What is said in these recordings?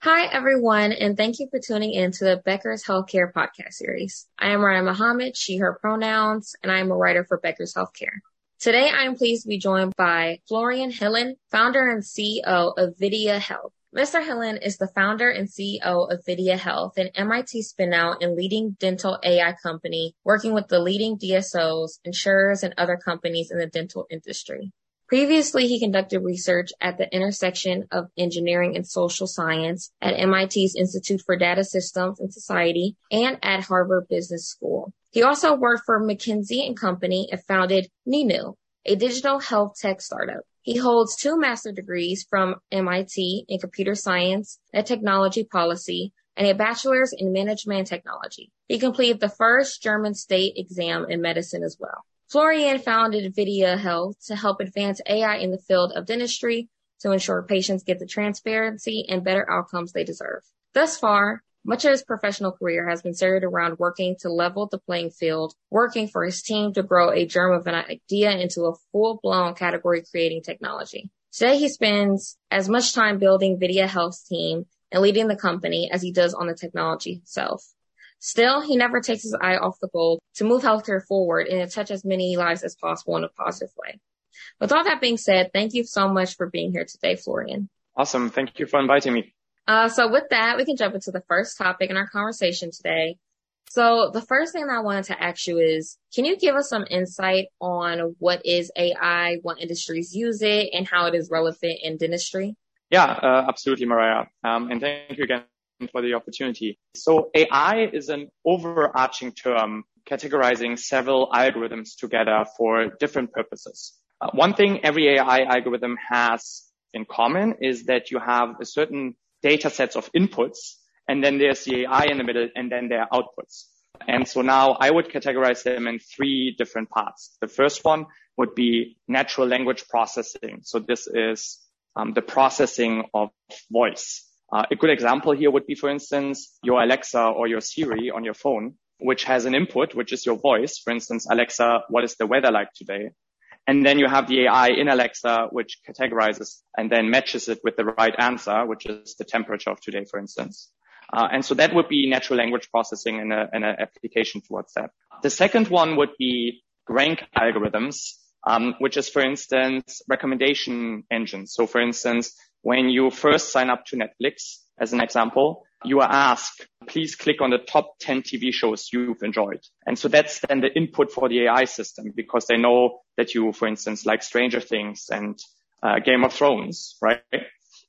Hi, everyone, and thank you for tuning in to the Becker's Healthcare podcast series. I am Mariah Muhammad, she, her pronouns, and I am a writer for Becker's Healthcare. Today, I am pleased to be joined by Florian Hillen, founder and CEO of Videa Health. Mr. Hillen is the founder and CEO of Videa Health, an MIT spinout and leading dental AI company working with the leading DSOs, insurers, and other companies in the dental industry. Previously, he conducted research at the intersection of engineering and social science at MIT's Institute for Data Systems and Society and at Harvard Business School. He also worked for McKinsey and Company and founded Ninu, a digital health tech startup. He holds two master degrees from MIT in computer science and technology policy and a bachelor's in management technology. He completed the first German state exam in medicine as well. Florian founded Videa Health to help advance AI in the field of dentistry to ensure patients get the transparency and better outcomes they deserve. Thus far, much of his professional career has been centered around working to level the playing field, working for his team to grow a germ of an idea into a full-blown category creating technology. Today he spends as much time building Videa Health's team and leading the company as he does on the technology itself. Still, he never takes his eye off the goal to move healthcare forward and to touch as many lives as possible in a positive way. With all that being said, thank you so much for being here today, Florian. Awesome. Thank you for inviting me. Uh, so with that, we can jump into the first topic in our conversation today. So the first thing I wanted to ask you is, can you give us some insight on what is AI, what industries use it, and how it is relevant in dentistry? Yeah, uh, absolutely, Mariah. Um, and thank you again for the opportunity. So AI is an overarching term categorizing several algorithms together for different purposes. Uh, one thing every AI algorithm has in common is that you have a certain data sets of inputs and then there's the AI in the middle and then there are outputs. And so now I would categorize them in three different parts. The first one would be natural language processing. So this is um, the processing of voice. Uh, a good example here would be, for instance, your Alexa or your Siri on your phone, which has an input, which is your voice. For instance, Alexa, what is the weather like today? And then you have the AI in Alexa, which categorizes and then matches it with the right answer, which is the temperature of today, for instance. Uh, and so that would be natural language processing in, an application towards that. The second one would be rank algorithms, um, which is, for instance, recommendation engines. So, for instance, when you first sign up to Netflix, as an example, you are asked, please click on the top 10 TV shows you've enjoyed. And so that's then the input for the AI system because they know that you, for instance, like Stranger Things and uh, Game of Thrones, right?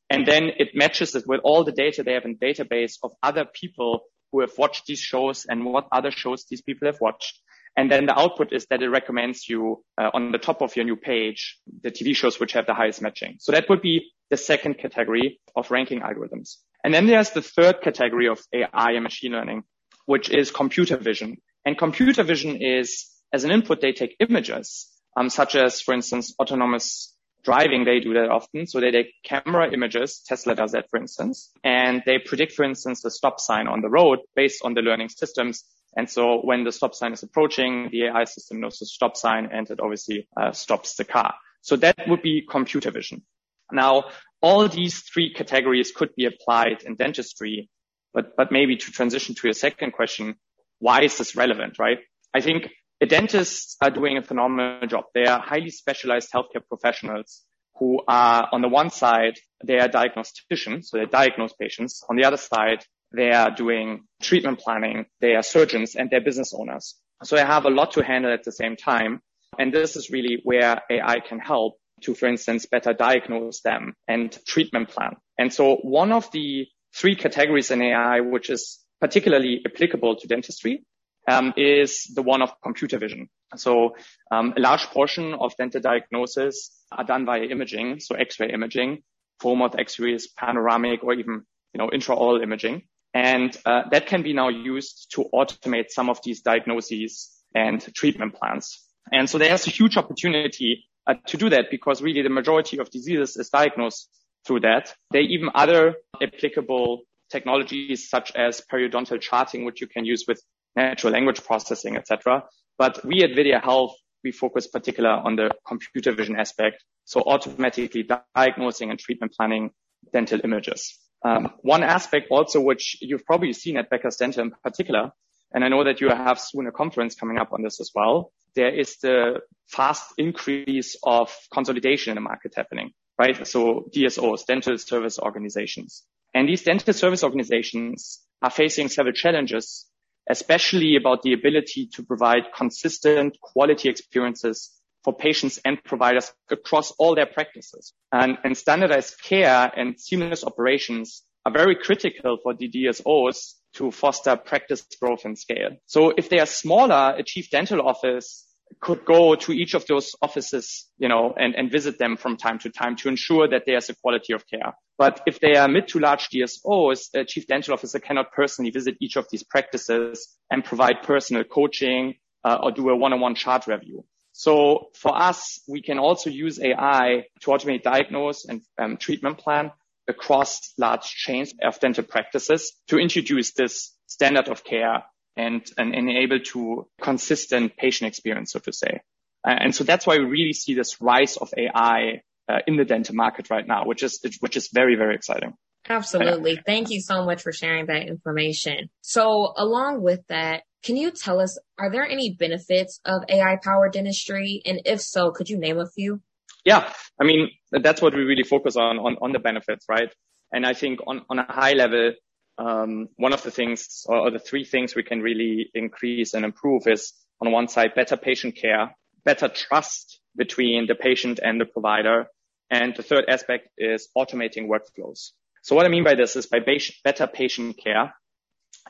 And then it matches it with all the data they have in database of other people who have watched these shows and what other shows these people have watched. And then the output is that it recommends you uh, on the top of your new page, the TV shows which have the highest matching. So that would be the second category of ranking algorithms. And then there's the third category of AI and machine learning, which is computer vision. And computer vision is as an input, they take images, um, such as, for instance, autonomous driving. They do that often. So they take camera images. Tesla does that, for instance, and they predict, for instance, the stop sign on the road based on the learning systems and so when the stop sign is approaching, the AI system knows the stop sign and it obviously uh, stops the car. So that would be computer vision. Now, all these three categories could be applied in dentistry, but, but maybe to transition to your second question, why is this relevant, right? I think the dentists are doing a phenomenal job. They are highly specialized healthcare professionals who are on the one side, they are diagnosticians, so they diagnose patients. On the other side, they are doing treatment planning, they are surgeons and they're business owners. So they have a lot to handle at the same time. And this is really where AI can help to, for instance, better diagnose them and treatment plan. And so one of the three categories in AI, which is particularly applicable to dentistry, um, is the one of computer vision. So um, a large portion of dental diagnosis are done via imaging, so X-ray imaging, mouth X-rays, panoramic, or even you know intraoral imaging. And uh, that can be now used to automate some of these diagnoses and treatment plans. And so there's a huge opportunity to do that because really the majority of diseases is diagnosed through that. There are even other applicable technologies such as periodontal charting, which you can use with natural language processing, etc. But we at Videa Health, we focus particular on the computer vision aspect. So automatically diagnosing and treatment planning dental images. Um, one aspect also, which you've probably seen at Becker's Dental in particular, and I know that you have soon a conference coming up on this as well. There is the fast increase of consolidation in the market happening, right? So DSOs, dental service organizations. And these dental service organizations are facing several challenges, especially about the ability to provide consistent quality experiences for patients and providers across all their practices. And, and standardized care and seamless operations are very critical for the DSOs to foster practice growth and scale. So if they are smaller, a chief dental office could go to each of those offices, you know, and, and visit them from time to time to ensure that there's a quality of care. But if they are mid to large DSOs, a chief dental officer cannot personally visit each of these practices and provide personal coaching uh, or do a one-on-one chart review. So for us, we can also use AI to automate diagnose and um, treatment plan across large chains of dental practices to introduce this standard of care and, and enable to consistent patient experience, so to say. Uh, and so that's why we really see this rise of AI uh, in the dental market right now, which is which is very very exciting. Absolutely. Yeah. Thank you so much for sharing that information. So along with that, can you tell us, are there any benefits of AI powered dentistry? And if so, could you name a few? Yeah. I mean, that's what we really focus on, on, on the benefits, right? And I think on, on a high level, um, one of the things or the three things we can really increase and improve is on one side, better patient care, better trust between the patient and the provider. And the third aspect is automating workflows. So what I mean by this is by better patient care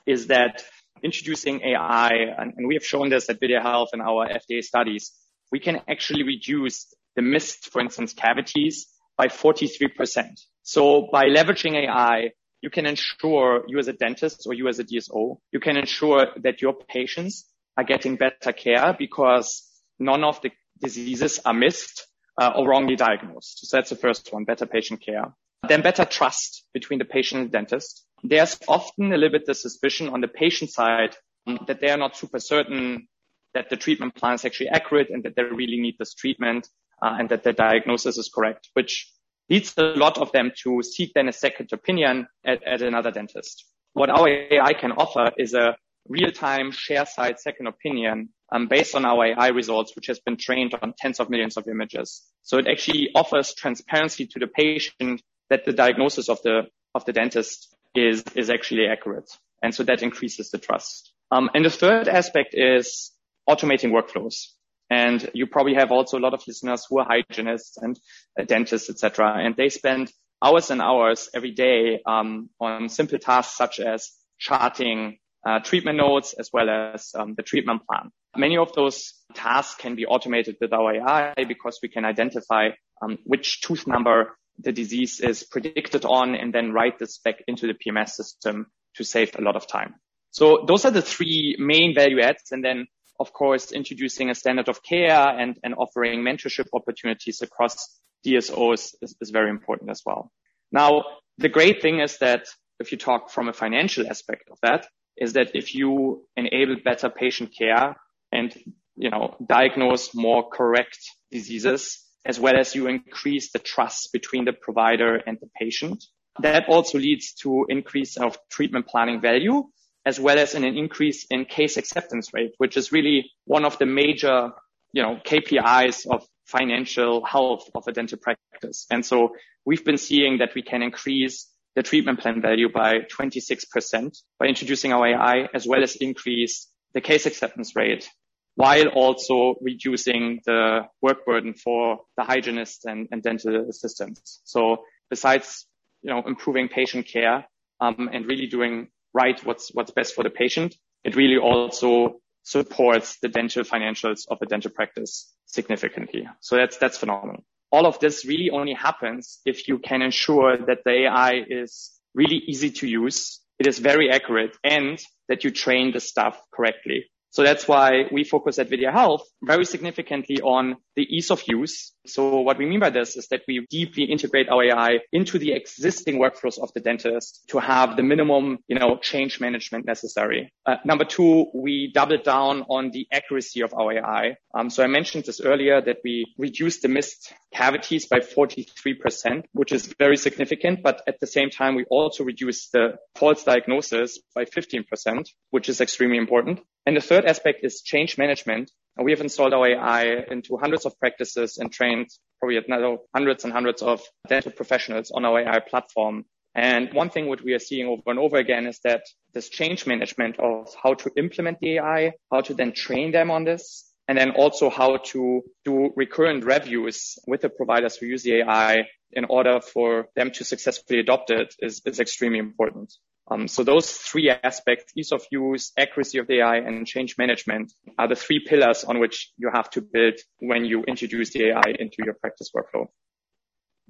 is that introducing AI, and, and we have shown this at Videa Health in our FDA studies, we can actually reduce the missed, for instance, cavities by 43%. So by leveraging AI, you can ensure you as a dentist or you as a DSO, you can ensure that your patients are getting better care because none of the diseases are missed uh, or wrongly diagnosed. So that's the first one, better patient care. Then better trust between the patient and dentist. There's often a little bit the suspicion on the patient side um, that they are not super certain that the treatment plan is actually accurate and that they really need this treatment uh, and that the diagnosis is correct, which leads a lot of them to seek then a second opinion at, at another dentist. What our AI can offer is a real-time chair-side second opinion um, based on our AI results, which has been trained on tens of millions of images. So it actually offers transparency to the patient that the diagnosis of the of the dentist is is actually accurate, and so that increases the trust. Um, and the third aspect is automating workflows. And you probably have also a lot of listeners who are hygienists and dentists, etc. And they spend hours and hours every day um, on simple tasks such as charting uh, treatment notes as well as um, the treatment plan. Many of those tasks can be automated with our AI because we can identify um, which tooth number the disease is predicted on and then write this back into the PMS system to save a lot of time. So those are the three main value adds. And then of course, introducing a standard of care and, and offering mentorship opportunities across DSOs is, is very important as well. Now, the great thing is that if you talk from a financial aspect of that, is that if you enable better patient care and, you know, diagnose more correct diseases, as well as you increase the trust between the provider and the patient, that also leads to increase of treatment planning value as well as in an increase in case acceptance rate, which is really one of the major, you know, KPIs of financial health of a dental practice. And so we've been seeing that we can increase the treatment plan value by 26% by introducing our AI, as well as increase the case acceptance rate while also reducing the work burden for the hygienists and, and dental assistants. So besides, you know, improving patient care, um, and really doing right what's what's best for the patient. It really also supports the dental financials of a dental practice significantly. So that's that's phenomenal. All of this really only happens if you can ensure that the AI is really easy to use, it is very accurate, and that you train the staff correctly. So that's why we focus at Videa Health very significantly on the ease of use. So what we mean by this is that we deeply integrate our AI into the existing workflows of the dentist to have the minimum, you know, change management necessary. Uh, number two, we double down on the accuracy of our AI. Um, so I mentioned this earlier that we reduced the missed cavities by 43%, which is very significant. But at the same time, we also reduced the false diagnosis by 15%, which is extremely important. And the third aspect is change management. We have installed our AI into hundreds of practices and trained probably now hundreds and hundreds of dental professionals on our AI platform. And one thing what we are seeing over and over again is that this change management of how to implement the AI, how to then train them on this, and then also how to do recurrent reviews with the providers who use the AI in order for them to successfully adopt it is, is extremely important. Um, so those three aspects, ease of use, accuracy of the AI, and change management are the three pillars on which you have to build when you introduce the AI into your practice workflow.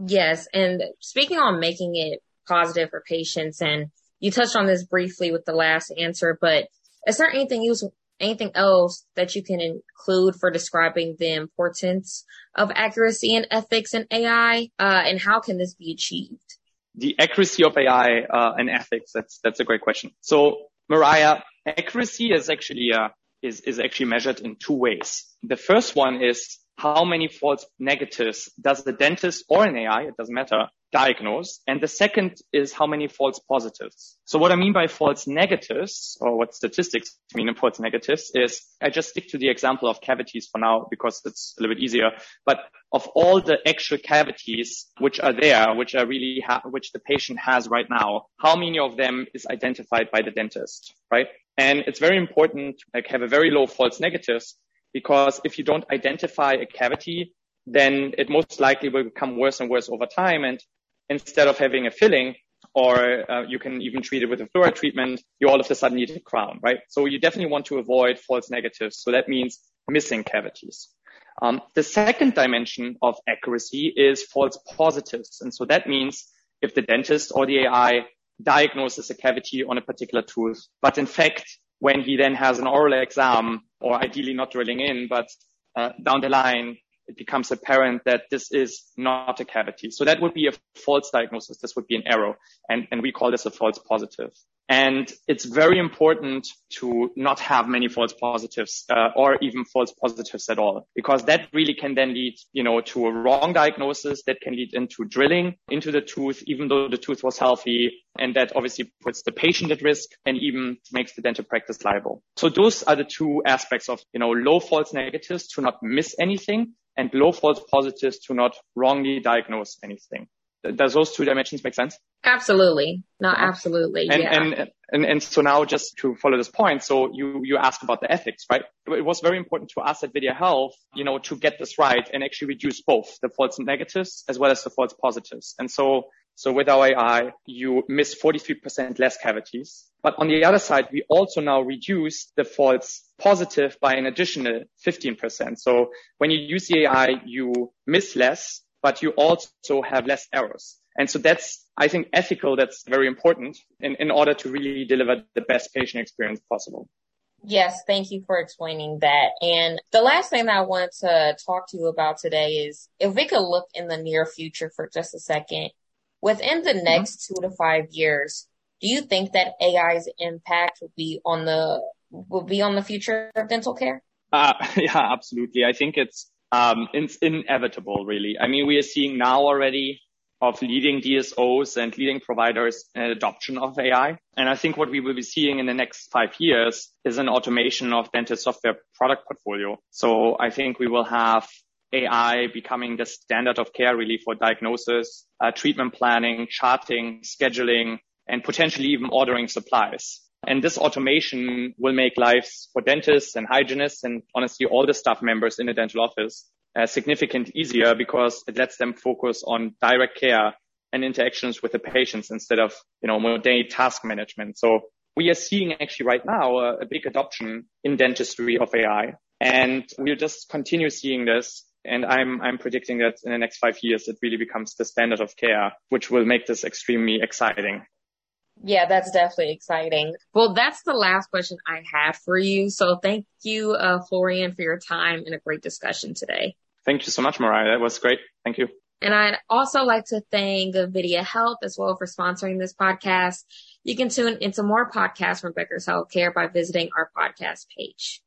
Yes. And speaking on making it positive for patients, and you touched on this briefly with the last answer, but is there anything else, anything else that you can include for describing the importance of accuracy and ethics in AI? Uh, and how can this be achieved? The accuracy of AI uh, and ethics. That's that's a great question. So Mariah, accuracy is actually uh, is is actually measured in two ways. The first one is how many false negatives does the dentist or an AI, it doesn't matter, diagnose? And the second is how many false positives. So what I mean by false negatives or what statistics mean in false negatives is I just stick to the example of cavities for now because it's a little bit easier. But of all the actual cavities which are there, which are really, ha- which the patient has right now, how many of them is identified by the dentist, right? And it's very important, like have a very low false negatives because if you don't identify a cavity, then it most likely will become worse and worse over time. And instead of having a filling, or uh, you can even treat it with a fluoride treatment, you all of a sudden need a crown, right? So you definitely want to avoid false negatives. So that means missing cavities. Um, the second dimension of accuracy is false positives. And so that means if the dentist or the AI diagnoses a cavity on a particular tooth, but in fact, when he then has an oral exam, or ideally not drilling in, but uh, down the line, it becomes apparent that this is not a cavity. So that would be a false diagnosis. This would be an error. And, and we call this a false positive. And it's very important to not have many false positives uh, or even false positives at all, because that really can then lead, you know, to a wrong diagnosis that can lead into drilling into the tooth, even though the tooth was healthy. And that obviously puts the patient at risk and even makes the dental practice liable. So those are the two aspects of, you know, low false negatives to not miss anything and low false positives to not wrongly diagnose anything. Does those two dimensions make sense? Absolutely. No, uh-huh. absolutely. And, yeah. and, and, and so now just to follow this point, so you, you asked about the ethics, right? It was very important to us at Videa Health, you know, to get this right and actually reduce both the false negatives as well as the false positives. And so, so with our AI, you miss 43% less cavities. But on the other side, we also now reduce the false positive by an additional 15%. So when you use the AI, you miss less, but you also have less errors. And so that's, I think, ethical. That's very important in, in order to really deliver the best patient experience possible. Yes, thank you for explaining that. And the last thing I want to talk to you about today is if we could look in the near future for just a second, within the mm-hmm. next two to five years, do you think that AI's impact will be on the will be on the future of dental care? Uh, yeah, absolutely. I think it's um, it's inevitable, really. I mean, we are seeing now already of leading DSOs and leading providers in adoption of AI. And I think what we will be seeing in the next five years is an automation of dental software product portfolio. So I think we will have AI becoming the standard of care really for diagnosis, uh, treatment planning, charting, scheduling, and potentially even ordering supplies. And this automation will make lives for dentists and hygienists and honestly all the staff members in the dental office uh, significantly easier because it lets them focus on direct care and interactions with the patients instead of, you know, mundane task management. So we are seeing actually right now a, a big adoption in dentistry of AI and we'll just continue seeing this. And I'm, I'm predicting that in the next five years, it really becomes the standard of care, which will make this extremely exciting. Yeah, that's definitely exciting. Well, that's the last question I have for you. So thank you, uh, Florian, for your time and a great discussion today. Thank you so much, Mariah. That was great. Thank you. And I'd also like to thank Videa Health as well for sponsoring this podcast. You can tune into more podcasts from Becker's Healthcare by visiting our podcast page.